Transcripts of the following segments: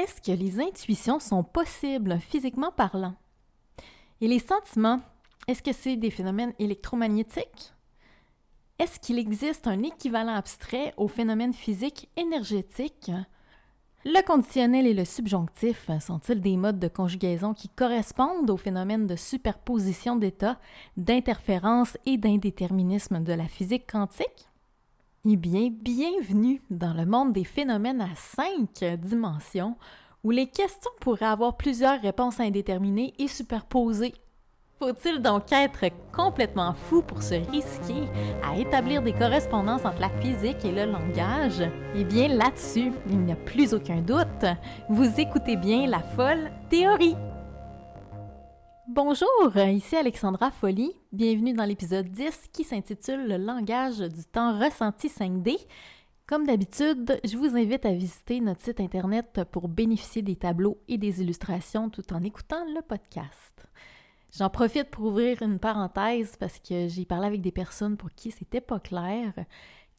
Est-ce que les intuitions sont possibles physiquement parlant? Et les sentiments, est-ce que c'est des phénomènes électromagnétiques? Est-ce qu'il existe un équivalent abstrait aux phénomènes physiques énergétiques? Le conditionnel et le subjonctif sont-ils des modes de conjugaison qui correspondent aux phénomènes de superposition d'états, d'interférence et d'indéterminisme de la physique quantique? Eh bien, bienvenue dans le monde des phénomènes à cinq dimensions, où les questions pourraient avoir plusieurs réponses indéterminées et superposées faut-il donc être complètement fou pour se risquer à établir des correspondances entre la physique et le langage? Eh bien là-dessus, il n'y a plus aucun doute. Vous écoutez bien la folle théorie. Bonjour, ici Alexandra Folly. Bienvenue dans l'épisode 10 qui s'intitule Le langage du temps ressenti 5D. Comme d'habitude, je vous invite à visiter notre site internet pour bénéficier des tableaux et des illustrations tout en écoutant le podcast. J'en profite pour ouvrir une parenthèse parce que j'ai parlé avec des personnes pour qui c'était pas clair.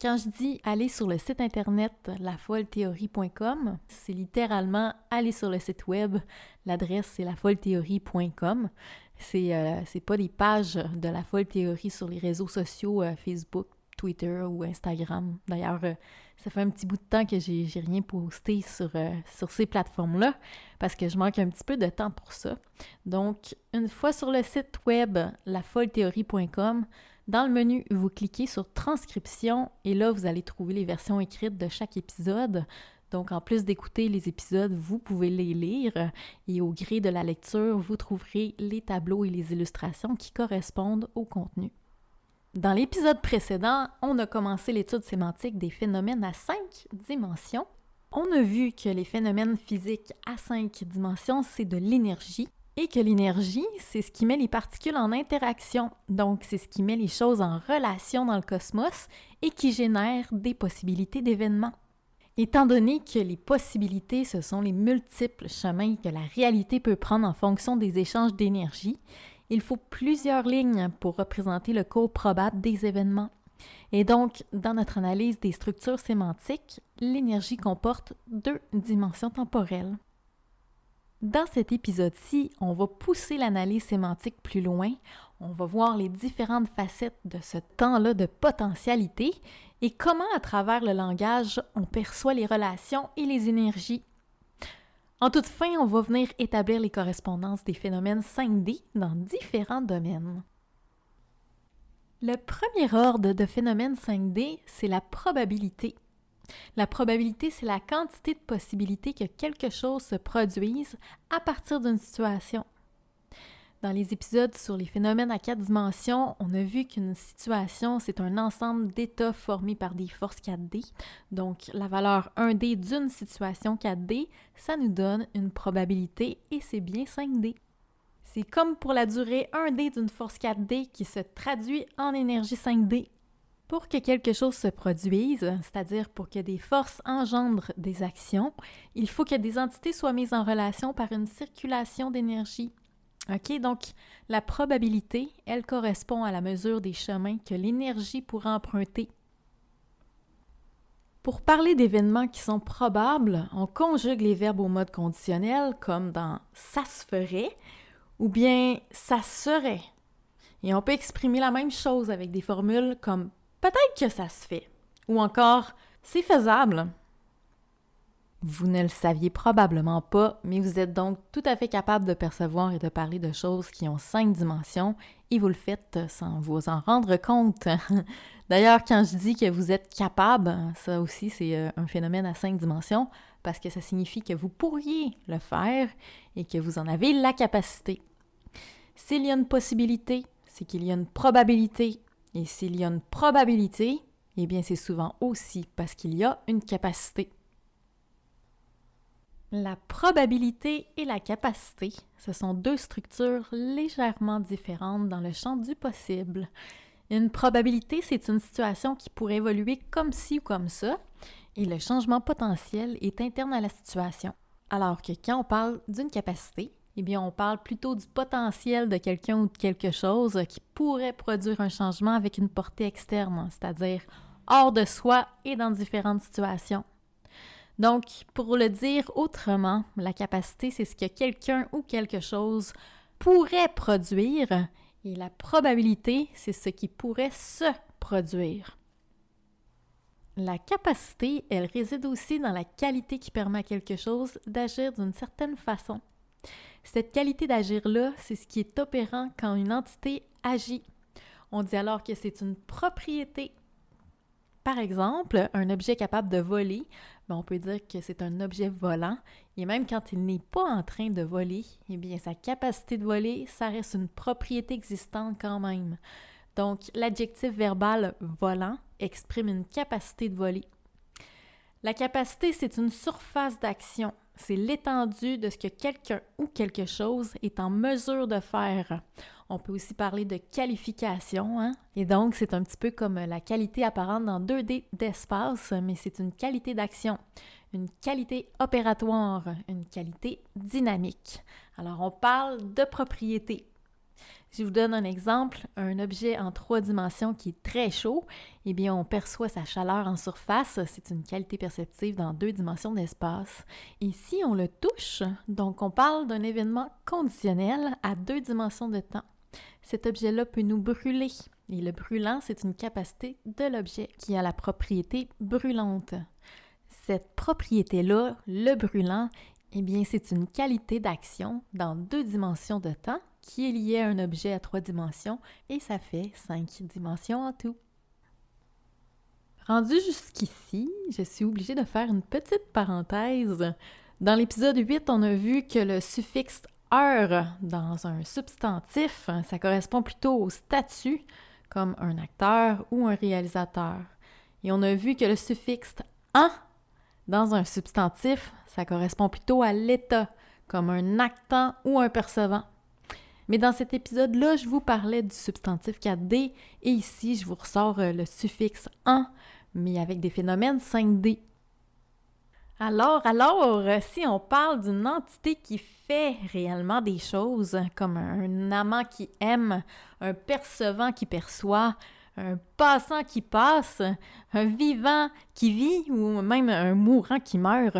Quand je dis aller sur le site internet lafollethéorie.com, c'est littéralement aller sur le site web. L'adresse c'est lafollethéorie.com. C'est euh, pas des pages de la folle théorie sur les réseaux sociaux euh, Facebook, Twitter ou Instagram. D'ailleurs, euh, ça fait un petit bout de temps que j'ai rien posté sur, euh, sur ces plateformes-là parce que je manque un petit peu de temps pour ça. Donc, une fois sur le site web lafollethéorie.com, dans le menu, vous cliquez sur Transcription et là, vous allez trouver les versions écrites de chaque épisode. Donc, en plus d'écouter les épisodes, vous pouvez les lire et au gré de la lecture, vous trouverez les tableaux et les illustrations qui correspondent au contenu. Dans l'épisode précédent, on a commencé l'étude sémantique des phénomènes à cinq dimensions. On a vu que les phénomènes physiques à cinq dimensions, c'est de l'énergie et que l'énergie, c'est ce qui met les particules en interaction. Donc, c'est ce qui met les choses en relation dans le cosmos et qui génère des possibilités d'événements. Étant donné que les possibilités, ce sont les multiples chemins que la réalité peut prendre en fonction des échanges d'énergie, il faut plusieurs lignes pour représenter le cours probable des événements. Et donc, dans notre analyse des structures sémantiques, l'énergie comporte deux dimensions temporelles. Dans cet épisode-ci, on va pousser l'analyse sémantique plus loin, on va voir les différentes facettes de ce temps-là de potentialité et comment à travers le langage on perçoit les relations et les énergies en toute fin, on va venir établir les correspondances des phénomènes 5D dans différents domaines. Le premier ordre de phénomène 5D, c'est la probabilité. La probabilité, c'est la quantité de possibilités que quelque chose se produise à partir d'une situation. Dans les épisodes sur les phénomènes à quatre dimensions, on a vu qu'une situation, c'est un ensemble d'états formés par des forces 4D. Donc, la valeur 1D d'une situation 4D, ça nous donne une probabilité et c'est bien 5D. C'est comme pour la durée 1D d'une force 4D qui se traduit en énergie 5D. Pour que quelque chose se produise, c'est-à-dire pour que des forces engendrent des actions, il faut que des entités soient mises en relation par une circulation d'énergie. OK, donc la probabilité, elle correspond à la mesure des chemins que l'énergie pourra emprunter. Pour parler d'événements qui sont probables, on conjugue les verbes au mode conditionnel comme dans ça se ferait ou bien ça serait. Et on peut exprimer la même chose avec des formules comme peut-être que ça se fait ou encore c'est faisable. Vous ne le saviez probablement pas, mais vous êtes donc tout à fait capable de percevoir et de parler de choses qui ont cinq dimensions et vous le faites sans vous en rendre compte. D'ailleurs, quand je dis que vous êtes capable, ça aussi c'est euh, un phénomène à cinq dimensions parce que ça signifie que vous pourriez le faire et que vous en avez la capacité. S'il y a une possibilité, c'est qu'il y a une probabilité. Et s'il y a une probabilité, eh bien c'est souvent aussi parce qu'il y a une capacité. La probabilité et la capacité, ce sont deux structures légèrement différentes dans le champ du possible. Une probabilité, c'est une situation qui pourrait évoluer comme ci ou comme ça, et le changement potentiel est interne à la situation. Alors que quand on parle d'une capacité, eh bien, on parle plutôt du potentiel de quelqu'un ou de quelque chose qui pourrait produire un changement avec une portée externe, c'est-à-dire hors de soi et dans différentes situations. Donc, pour le dire autrement, la capacité, c'est ce que quelqu'un ou quelque chose pourrait produire et la probabilité, c'est ce qui pourrait se produire. La capacité, elle réside aussi dans la qualité qui permet à quelque chose d'agir d'une certaine façon. Cette qualité d'agir-là, c'est ce qui est opérant quand une entité agit. On dit alors que c'est une propriété. Par exemple, un objet capable de voler, ben, on peut dire que c'est un objet volant, et même quand il n'est pas en train de voler, eh bien sa capacité de voler, ça reste une propriété existante quand même. Donc l'adjectif verbal volant exprime une capacité de voler. La capacité, c'est une surface d'action c'est l'étendue de ce que quelqu'un ou quelque chose est en mesure de faire. On peut aussi parler de qualification, hein? et donc c'est un petit peu comme la qualité apparente dans 2D d'espace, mais c'est une qualité d'action, une qualité opératoire, une qualité dynamique. Alors on parle de propriété. Je vous donne un exemple, un objet en trois dimensions qui est très chaud, eh bien on perçoit sa chaleur en surface, c'est une qualité perceptive dans deux dimensions d'espace. Et si on le touche, donc on parle d'un événement conditionnel à deux dimensions de temps. Cet objet-là peut nous brûler. Et le brûlant, c'est une capacité de l'objet qui a la propriété brûlante. Cette propriété-là, le brûlant, eh bien, c'est une qualité d'action dans deux dimensions de temps qui est lié un objet à trois dimensions et ça fait cinq dimensions en tout. Rendu jusqu'ici, je suis obligée de faire une petite parenthèse. Dans l'épisode 8, on a vu que le suffixe heure dans un substantif, ça correspond plutôt au statut, comme un acteur ou un réalisateur. Et on a vu que le suffixe en dans un substantif, ça correspond plutôt à l'état, comme un actant ou un percevant. Mais dans cet épisode-là, je vous parlais du substantif 4D et ici, je vous ressors euh, le suffixe en, mais avec des phénomènes 5D. Alors, alors, euh, si on parle d'une entité qui fait réellement des choses, comme un amant qui aime, un percevant qui perçoit, un passant qui passe, un vivant qui vit ou même un mourant qui meurt,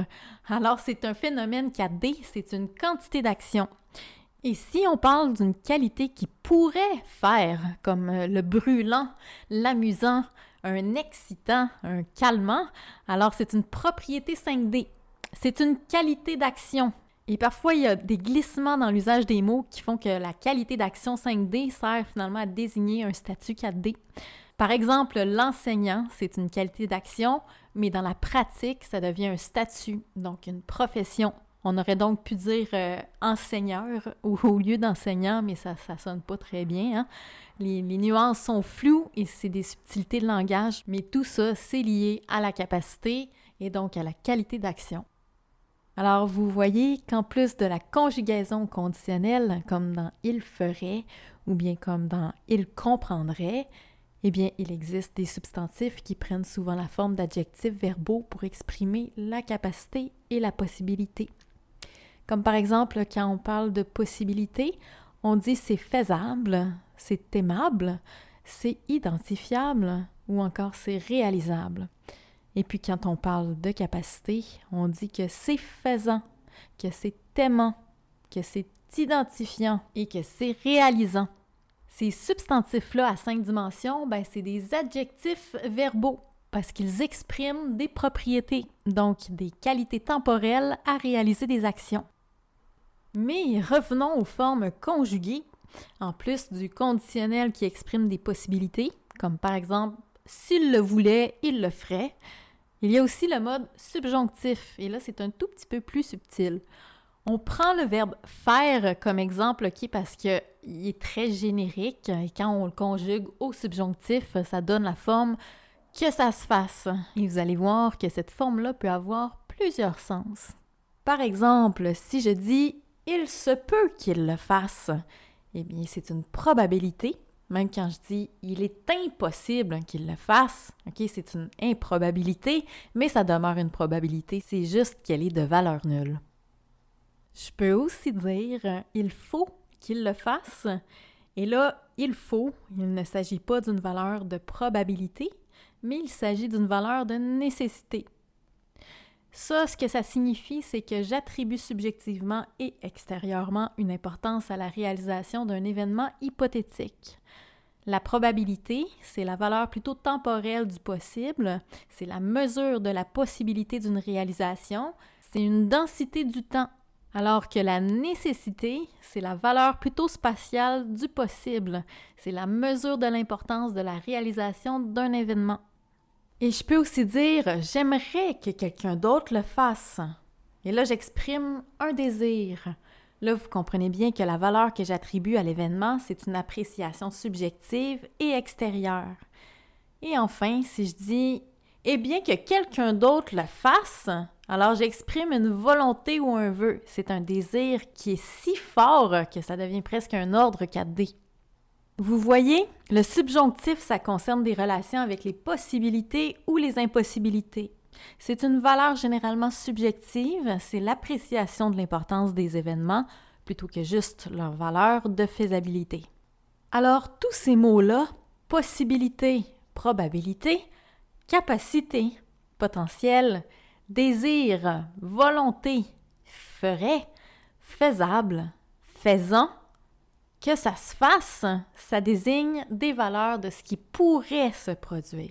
alors c'est un phénomène 4D, c'est une quantité d'action. Et si on parle d'une qualité qui pourrait faire, comme euh, le brûlant, l'amusant, un excitant, un calmant, alors c'est une propriété 5D. C'est une qualité d'action. Et parfois, il y a des glissements dans l'usage des mots qui font que la qualité d'action 5D sert finalement à désigner un statut 4D. Par exemple, l'enseignant, c'est une qualité d'action, mais dans la pratique, ça devient un statut, donc une profession on aurait donc pu dire euh, enseigneur au, lieu d'enseignant, mais ça ne sonne pas très bien. Hein. Les, les, nuances sont floues et c'est des subtilités de langage, mais tout ça, c'est lié à la capacité et donc à la qualité d'action. Alors, vous voyez qu'en plus de la conjugaison conditionnelle, comme dans il ferait ou bien comme dans il comprendrait, eh bien, il existe des substantifs qui prennent souvent la forme d'adjectifs verbaux pour exprimer la capacité et la possibilité. Comme par exemple, quand on parle de possibilité, on dit c'est faisable, c'est aimable, c'est identifiable ou encore c'est réalisable. Et puis quand on parle de capacité, on dit que c'est faisant, que c'est aimant, que c'est identifiant et que c'est réalisant. Ces substantifs-là à cinq dimensions, ben, c'est des adjectifs verbaux parce qu'ils expriment des propriétés, donc des qualités temporelles à réaliser des actions. Mais revenons aux formes conjuguées, en plus du conditionnel qui exprime des possibilités, comme par exemple s'il le voulait, il le ferait. Il y a aussi le mode subjonctif, et là c'est un tout petit peu plus subtil. On prend le verbe faire comme exemple, ok, parce qu'il est très générique, et quand on le conjugue au subjonctif, ça donne la forme que ça se fasse. Et vous allez voir que cette forme-là peut avoir plusieurs sens. Par exemple, si je dis il se peut qu'il le fasse. Eh bien, c'est une probabilité. Même quand je dis il est impossible qu'il le fasse, ok, c'est une improbabilité, mais ça demeure une probabilité. C'est juste qu'elle est de valeur nulle. Je peux aussi dire il faut qu'il le fasse. Et là, il faut, il ne s'agit pas d'une valeur de probabilité, mais il s'agit d'une valeur de nécessité. Ça, ce que ça signifie, c'est que j'attribue subjectivement et extérieurement une importance à la réalisation d'un événement hypothétique. La probabilité, c'est la valeur plutôt temporelle du possible, c'est la mesure de la possibilité d'une réalisation, c'est une densité du temps, alors que la nécessité, c'est la valeur plutôt spatiale du possible, c'est la mesure de l'importance de la réalisation d'un événement. Et je peux aussi dire j'aimerais que quelqu'un d'autre le fasse. Et là, j'exprime un désir. Là, vous comprenez bien que la valeur que j'attribue à l'événement, c'est une appréciation subjective et extérieure. Et enfin, si je dis eh bien que quelqu'un d'autre le fasse, alors j'exprime une volonté ou un vœu. C'est un désir qui est si fort que ça devient presque un ordre 4D. Vous voyez, le subjonctif, ça concerne des relations avec les possibilités ou les impossibilités. C'est une valeur généralement subjective, c'est l'appréciation de l'importance des événements plutôt que juste leur valeur de faisabilité. Alors, tous ces mots-là, possibilité, probabilité, capacité, potentiel, désir, volonté, ferait, faisable, faisant, que ça se fasse, ça désigne des valeurs de ce qui pourrait se produire.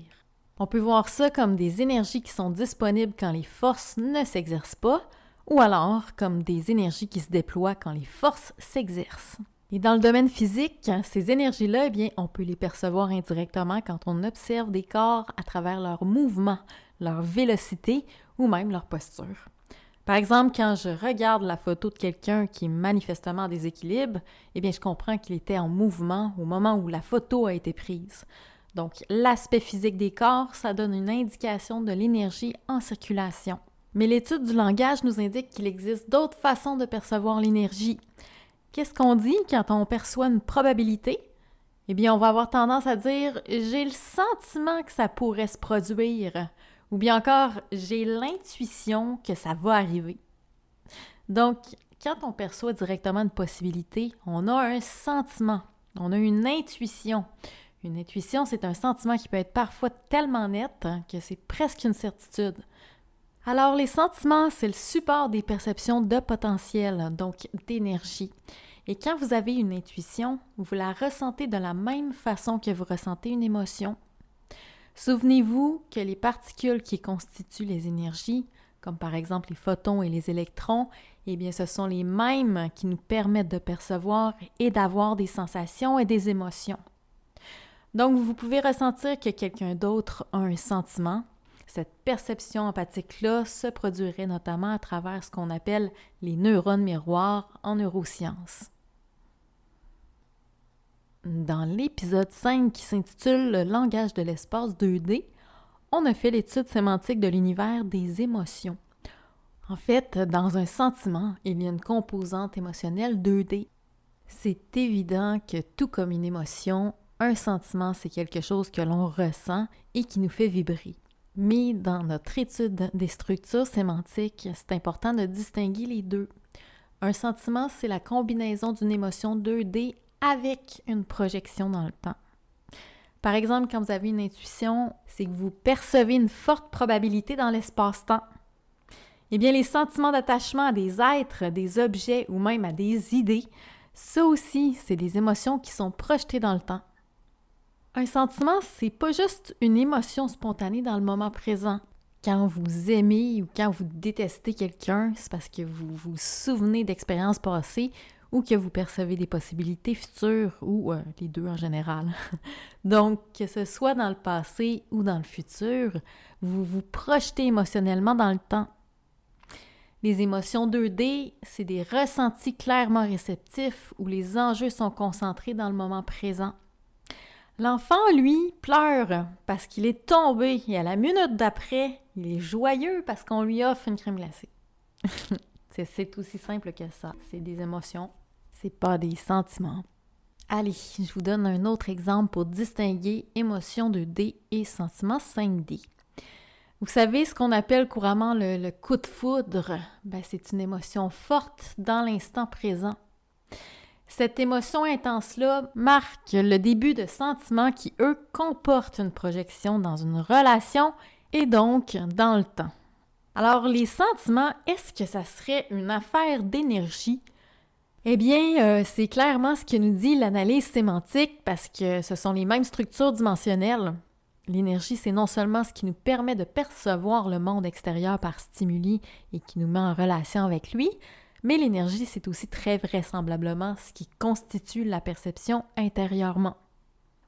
On peut voir ça comme des énergies qui sont disponibles quand les forces ne s'exercent pas, ou alors comme des énergies qui se déploient quand les forces s'exercent. Et dans le domaine physique, ces énergies-là, eh bien, on peut les percevoir indirectement quand on observe des corps à travers leur mouvement, leur vélocité ou même leur posture. Par exemple, quand je regarde la photo de quelqu'un qui est manifestement en déséquilibre, eh bien, je comprends qu'il était en mouvement au moment où la photo a été prise. Donc, l'aspect physique des corps, ça donne une indication de l'énergie en circulation. Mais l'étude du langage nous indique qu'il existe d'autres façons de percevoir l'énergie. Qu'est-ce qu'on dit quand on perçoit une probabilité? Eh bien, on va avoir tendance à dire j'ai le sentiment que ça pourrait se produire. Ou bien encore, j'ai l'intuition que ça va arriver. Donc, quand on perçoit directement une possibilité, on a un sentiment, on a une intuition. Une intuition, c'est un sentiment qui peut être parfois tellement net que c'est presque une certitude. Alors, les sentiments, c'est le support des perceptions de potentiel, donc d'énergie. Et quand vous avez une intuition, vous la ressentez de la même façon que vous ressentez une émotion Souvenez-vous que les particules qui constituent les énergies, comme par exemple les photons et les électrons, eh bien ce sont les mêmes qui nous permettent de percevoir et d'avoir des sensations et des émotions. Donc vous pouvez ressentir que quelqu'un d'autre a un sentiment. Cette perception empathique-là se produirait notamment à travers ce qu'on appelle les neurones miroirs en neurosciences. Dans l'épisode 5 qui s'intitule Le langage de l'espace 2D, on a fait l'étude sémantique de l'univers des émotions. En fait, dans un sentiment, il y a une composante émotionnelle 2D. C'est évident que tout comme une émotion, un sentiment, c'est quelque chose que l'on ressent et qui nous fait vibrer. Mais dans notre étude des structures sémantiques, c'est important de distinguer les deux. Un sentiment, c'est la combinaison d'une émotion 2D avec une projection dans le temps. Par exemple, quand vous avez une intuition, c'est que vous percevez une forte probabilité dans l'espace-temps. Eh bien, les sentiments d'attachement à des êtres, des objets ou même à des idées, ça aussi, c'est des émotions qui sont projetées dans le temps. Un sentiment, c'est pas juste une émotion spontanée dans le moment présent. Quand vous aimez ou quand vous détestez quelqu'un, c'est parce que vous vous souvenez d'expériences passées ou que vous percevez des possibilités futures ou euh, les deux en général. Donc, que ce soit dans le passé ou dans le futur, vous vous projetez émotionnellement dans le temps. Les émotions 2D, c'est des ressentis clairement réceptifs où les enjeux sont concentrés dans le moment présent. L'enfant, lui, pleure parce qu'il est tombé et à la minute d'après, il est joyeux parce qu'on lui offre une crème glacée. c'est aussi simple que ça. C'est des émotions c'est pas des sentiments. Allez, je vous donne un autre exemple pour distinguer émotion 2D et sentiment 5D. Vous savez ce qu'on appelle couramment le, coup de foudre? Ben, c'est une émotion forte dans l'instant présent. Cette émotion intense-là marque le début de sentiments qui, eux, comportent une projection dans une relation et donc dans le temps. Alors, les sentiments, est-ce que ça serait une affaire d'énergie? Eh bien, euh, c'est clairement ce que nous dit l'analyse sémantique parce que ce sont les mêmes structures dimensionnelles. L'énergie, c'est non seulement ce qui nous permet de percevoir le monde extérieur par stimuli et qui nous met en relation avec lui, mais l'énergie, c'est aussi très vraisemblablement ce qui constitue la perception intérieurement.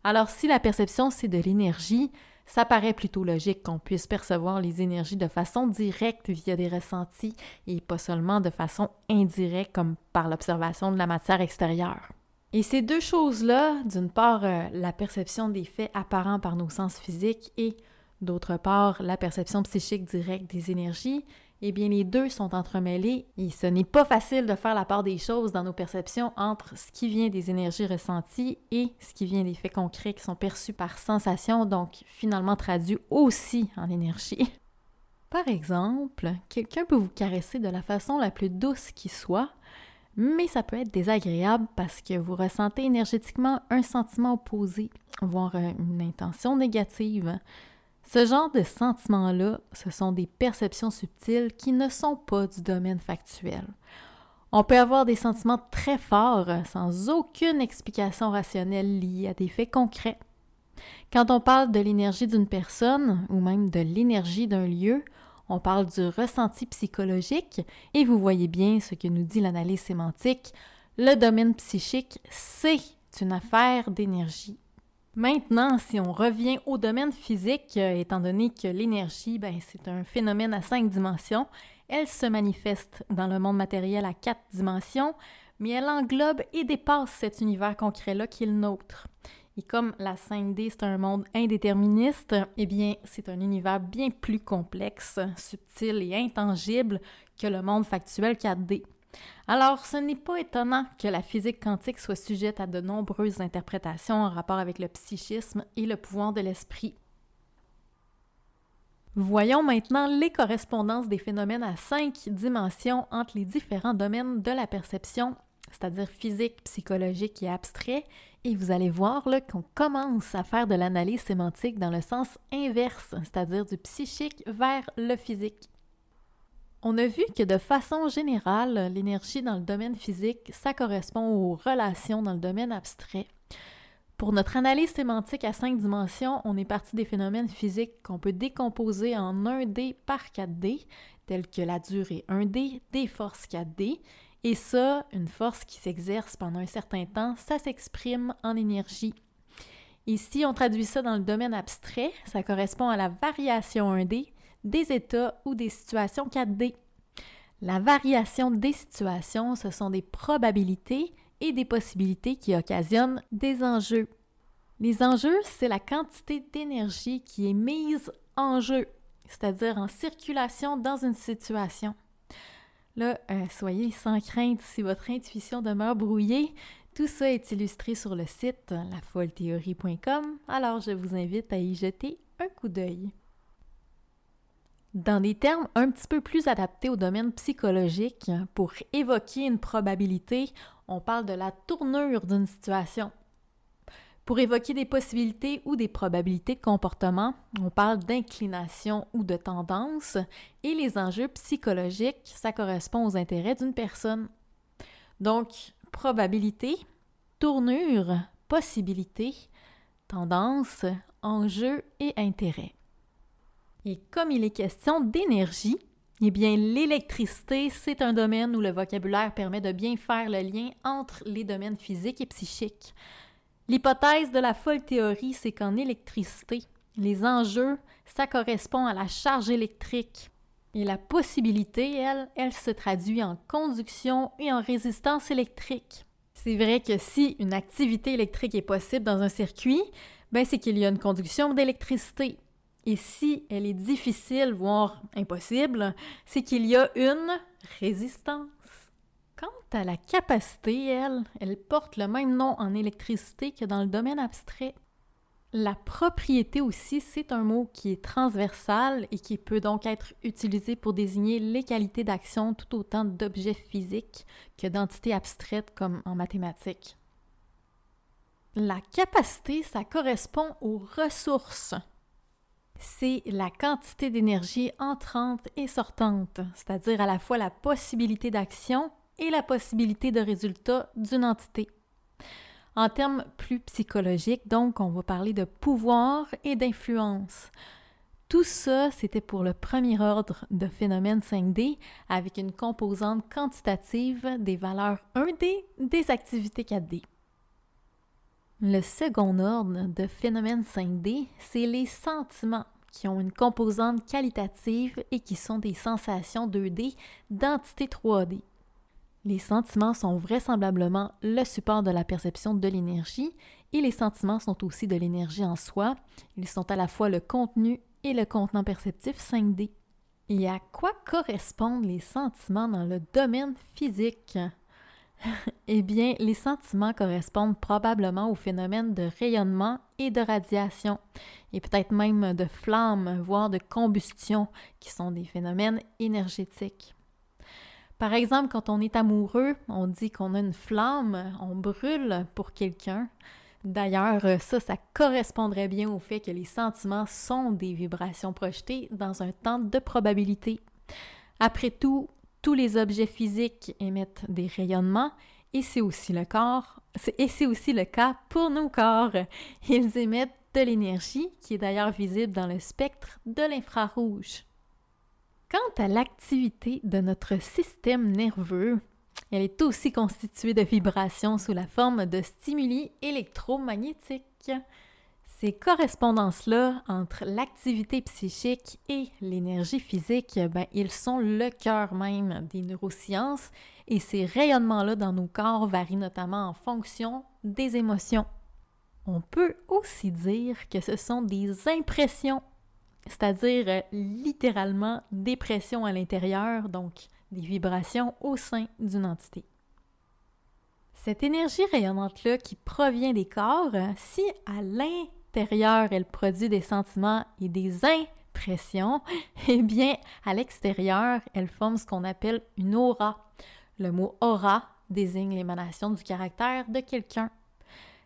Alors si la perception, c'est de l'énergie, ça paraît plutôt logique qu'on puisse percevoir les énergies de façon directe via des ressentis et pas seulement de façon indirecte comme par l'observation de la matière extérieure. Et ces deux choses-là, d'une part euh, la perception des faits apparents par nos sens physiques et d'autre part la perception psychique directe des énergies, eh bien les deux sont entremêlés et ce n'est pas facile de faire la part des choses dans nos perceptions entre ce qui vient des énergies ressenties et ce qui vient des faits concrets qui sont perçus par sensation, donc finalement traduits aussi en énergie. Par exemple, quelqu'un peut vous caresser de la façon la plus douce qui soit, mais ça peut être désagréable parce que vous ressentez énergétiquement un sentiment opposé, voire une intention négative. Ce genre de sentiments-là, ce sont des perceptions subtiles qui ne sont pas du domaine factuel. On peut avoir des sentiments très forts sans aucune explication rationnelle liée à des faits concrets. Quand on parle de l'énergie d'une personne ou même de l'énergie d'un lieu, on parle du ressenti psychologique et vous voyez bien ce que nous dit l'analyse sémantique. Le domaine psychique, c'est une affaire d'énergie. Maintenant, si on revient au domaine physique, euh, étant donné que l'énergie, ben, c'est un phénomène à cinq dimensions, elle se manifeste dans le monde matériel à quatre dimensions, mais elle englobe et dépasse cet univers concret-là qui est le nôtre. Et comme la 5D, c'est un monde indéterministe, eh bien, c'est un univers bien plus complexe, subtil et intangible que le monde factuel 4D. Alors, ce n'est pas étonnant que la physique quantique soit sujette à de nombreuses interprétations en rapport avec le psychisme et le pouvoir de l'esprit. Voyons maintenant les correspondances des phénomènes à cinq dimensions entre les différents domaines de la perception, c'est-à-dire physique, psychologique et abstrait, et vous allez voir qu'on commence à faire de l'analyse sémantique dans le sens inverse, c'est-à-dire du psychique vers le physique. On a vu que de façon générale, l'énergie dans le domaine physique, ça correspond aux relations dans le domaine abstrait. Pour notre analyse sémantique à cinq dimensions, on est parti des phénomènes physiques qu'on peut décomposer en 1D par 4D, tels que la durée 1D, des forces 4D, et ça, une force qui s'exerce pendant un certain temps, ça s'exprime en énergie. Ici, on traduit ça dans le domaine abstrait, ça correspond à la variation 1D, des états ou des situations 4D. La variation des situations, ce sont des probabilités et des possibilités qui occasionnent des enjeux. Les enjeux, c'est la quantité d'énergie qui est mise en jeu, c'est-à-dire en circulation dans une situation. Là, euh, soyez sans crainte si votre intuition demeure brouillée. Tout ça est illustré sur le site lafollethéorie.com, alors je vous invite à y jeter un coup d'œil. Dans des termes un petit peu plus adaptés au domaine psychologique, pour évoquer une probabilité, on parle de la tournure d'une situation. Pour évoquer des possibilités ou des probabilités de comportement, on parle d'inclination ou de tendance, et les enjeux psychologiques, ça correspond aux intérêts d'une personne. Donc, probabilité, tournure, possibilité, tendance, enjeu et intérêt. Et comme il est question d'énergie, eh bien, l'électricité, c'est un domaine où le vocabulaire permet de bien faire le lien entre les domaines physiques et psychiques. L'hypothèse de la folle théorie, c'est qu'en électricité, les enjeux, ça correspond à la charge électrique. Et la possibilité, elle, elle se traduit en conduction et en résistance électrique. C'est vrai que si une activité électrique est possible dans un circuit, ben c'est qu'il y a une conduction d'électricité. Et si elle est difficile, voire impossible, c'est qu'il y a une résistance. Quant à la capacité, elle, elle porte le même nom en électricité que dans le domaine abstrait. La propriété aussi, c'est un mot qui est transversal et qui peut donc être utilisé pour désigner les qualités d'action tout autant d'objets physiques que d'entités abstraites comme en mathématiques. La capacité, ça correspond aux ressources c'est la quantité d'énergie entrante et sortante, c'est-à-dire à la fois la possibilité d'action et la possibilité de résultat d'une entité. En termes plus psychologiques, donc, on va parler de pouvoir et d'influence. Tout ça, c'était pour le premier ordre de phénomène 5D avec une composante quantitative des valeurs 1D des activités 4D. Le second ordre de phénomène 5D, c'est les sentiments qui ont une composante qualitative et qui sont des sensations 2D d'entité 3D. Les sentiments sont vraisemblablement le support de la perception de l'énergie et les sentiments sont aussi de l'énergie en soi. Ils sont à la fois le contenu et le contenant perceptif 5D. Et à quoi correspondent les sentiments dans le domaine physique? eh bien, les sentiments correspondent probablement au phénomène de rayonnement et de radiation, et peut-être même de flamme, voire de combustion, qui sont des phénomènes énergétiques. Par exemple, quand on est amoureux, on dit qu'on a une flamme, on brûle pour quelqu'un. D'ailleurs, ça, ça correspondrait bien au fait que les sentiments sont des vibrations projetées dans un temps de probabilité. Après tout, tous les objets physiques émettent des rayonnements et c'est aussi le cas pour nos corps. Ils émettent de l'énergie qui est d'ailleurs visible dans le spectre de l'infrarouge. Quant à l'activité de notre système nerveux, elle est aussi constituée de vibrations sous la forme de stimuli électromagnétiques. Ces correspondances-là entre l'activité psychique et l'énergie physique, ben, ils sont le cœur même des neurosciences et ces rayonnements-là dans nos corps varient notamment en fonction des émotions. On peut aussi dire que ce sont des impressions c'est-à-dire euh, littéralement des pressions à l'intérieur, donc des vibrations au sein d'une entité. Cette énergie rayonnante-là qui provient des corps, euh, si à l'intérieur elle produit des sentiments et des impressions, eh bien à l'extérieur elle forme ce qu'on appelle une aura. Le mot aura désigne l'émanation du caractère de quelqu'un.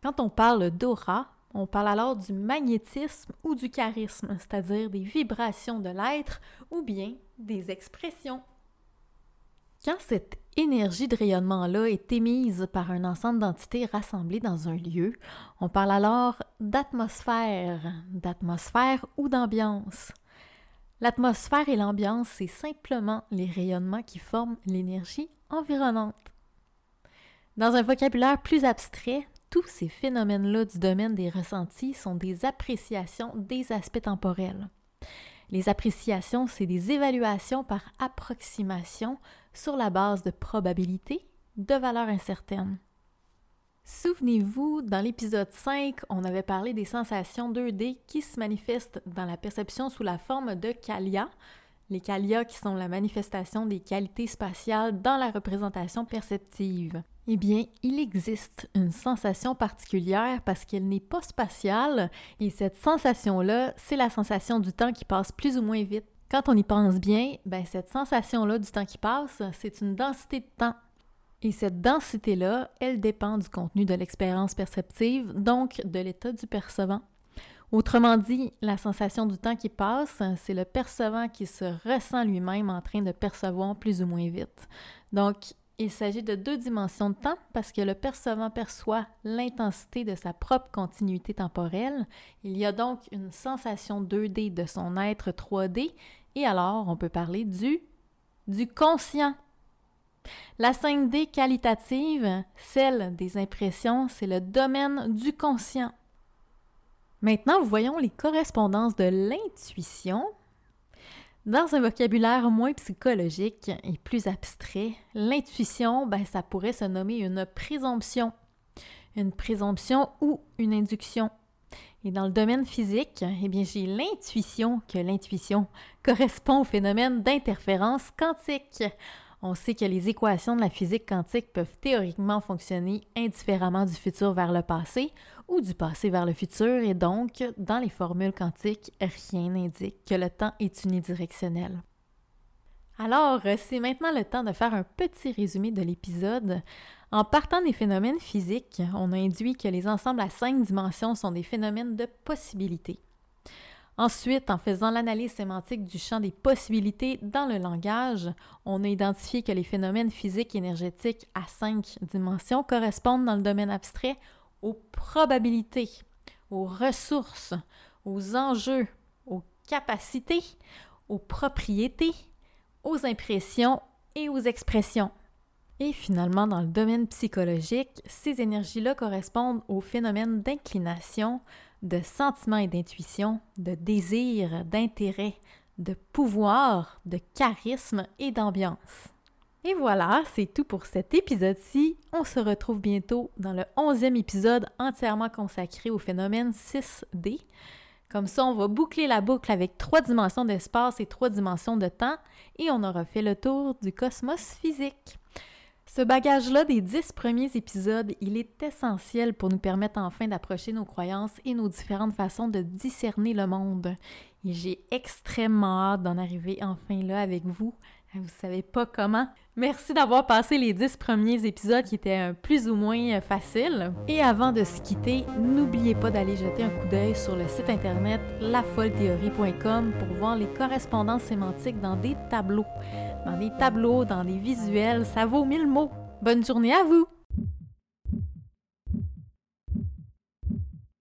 Quand on parle d'aura, on parle alors du magnétisme ou du charisme, c'est-à-dire des vibrations de l'être ou bien des expressions. Quand cette énergie de rayonnement-là est émise par un ensemble d'entités rassemblées dans un lieu, on parle alors d'atmosphère, d'atmosphère ou d'ambiance. L'atmosphère et l'ambiance, c'est simplement les rayonnements qui forment l'énergie environnante. Dans un vocabulaire plus abstrait, tous ces phénomènes-là du domaine des ressentis sont des appréciations des aspects temporels. Les appréciations, c'est des évaluations par approximation sur la base de probabilités de valeurs incertaines. Souvenez-vous, dans l'épisode 5, on avait parlé des sensations 2D qui se manifestent dans la perception sous la forme de Kalia, les Kalia qui sont la manifestation des qualités spatiales dans la représentation perceptive. Eh bien, il existe une sensation particulière parce qu'elle n'est pas spatiale et cette sensation-là, c'est la sensation du temps qui passe plus ou moins vite. Quand on y pense bien, ben cette sensation-là du temps qui passe, c'est une densité de temps. Et cette densité-là, elle dépend du contenu de l'expérience perceptive, donc de l'état du percevant. Autrement dit, la sensation du temps qui passe, c'est le percevant qui se ressent lui-même en train de percevoir plus ou moins vite. Donc, il s'agit de deux dimensions de temps parce que le percevant perçoit l'intensité de sa propre continuité temporelle. Il y a donc une sensation 2D de son être 3D et alors on peut parler du, du conscient. La 5D qualitative, celle des impressions, c'est le domaine du conscient. Maintenant, voyons les correspondances de l'intuition dans un vocabulaire moins psychologique et plus abstrait, l'intuition, ben, ça pourrait se nommer une présomption, une présomption ou une induction. Et dans le domaine physique, eh bien, j'ai l'intuition que l'intuition correspond au phénomène d'interférence quantique. On sait que les équations de la physique quantique peuvent théoriquement fonctionner indifféremment du futur vers le passé ou du passé vers le futur et donc, dans les formules quantiques, rien n'indique que le temps est unidirectionnel. Alors, c'est maintenant le temps de faire un petit résumé de l'épisode. En partant des phénomènes physiques, on a induit que les ensembles à cinq dimensions sont des phénomènes de possibilité. Ensuite, en faisant l'analyse sémantique du champ des possibilités dans le langage, on a identifié que les phénomènes physiques énergétiques à cinq dimensions correspondent dans le domaine abstrait aux probabilités, aux ressources, aux enjeux, aux capacités, aux propriétés, aux impressions et aux expressions. Et finalement, dans le domaine psychologique, ces énergies-là correspondent aux phénomènes d'inclination, de sentiment et d'intuition, de désir, d'intérêt, de pouvoir, de charisme et d'ambiance. Et voilà, c'est tout pour cet épisode-ci. On se retrouve bientôt dans le onzième épisode entièrement consacré au phénomène 6D. Comme ça, on va boucler la boucle avec trois dimensions d'espace et trois dimensions de temps et on aura fait le tour du cosmos physique. Ce bagage-là des dix premiers épisodes, il est essentiel pour nous permettre enfin d'approcher nos croyances et nos différentes façons de discerner le monde. Et j'ai extrêmement hâte d'en arriver enfin là avec vous vous savez pas comment. Merci d'avoir passé les dix premiers épisodes qui étaient plus ou moins faciles. Et avant de se quitter, n'oubliez pas d'aller jeter un coup d'œil sur le site internet lafolthéorie.com pour voir les correspondances sémantiques dans des tableaux. Dans des tableaux, dans des visuels, ça vaut mille mots. Bonne journée à vous!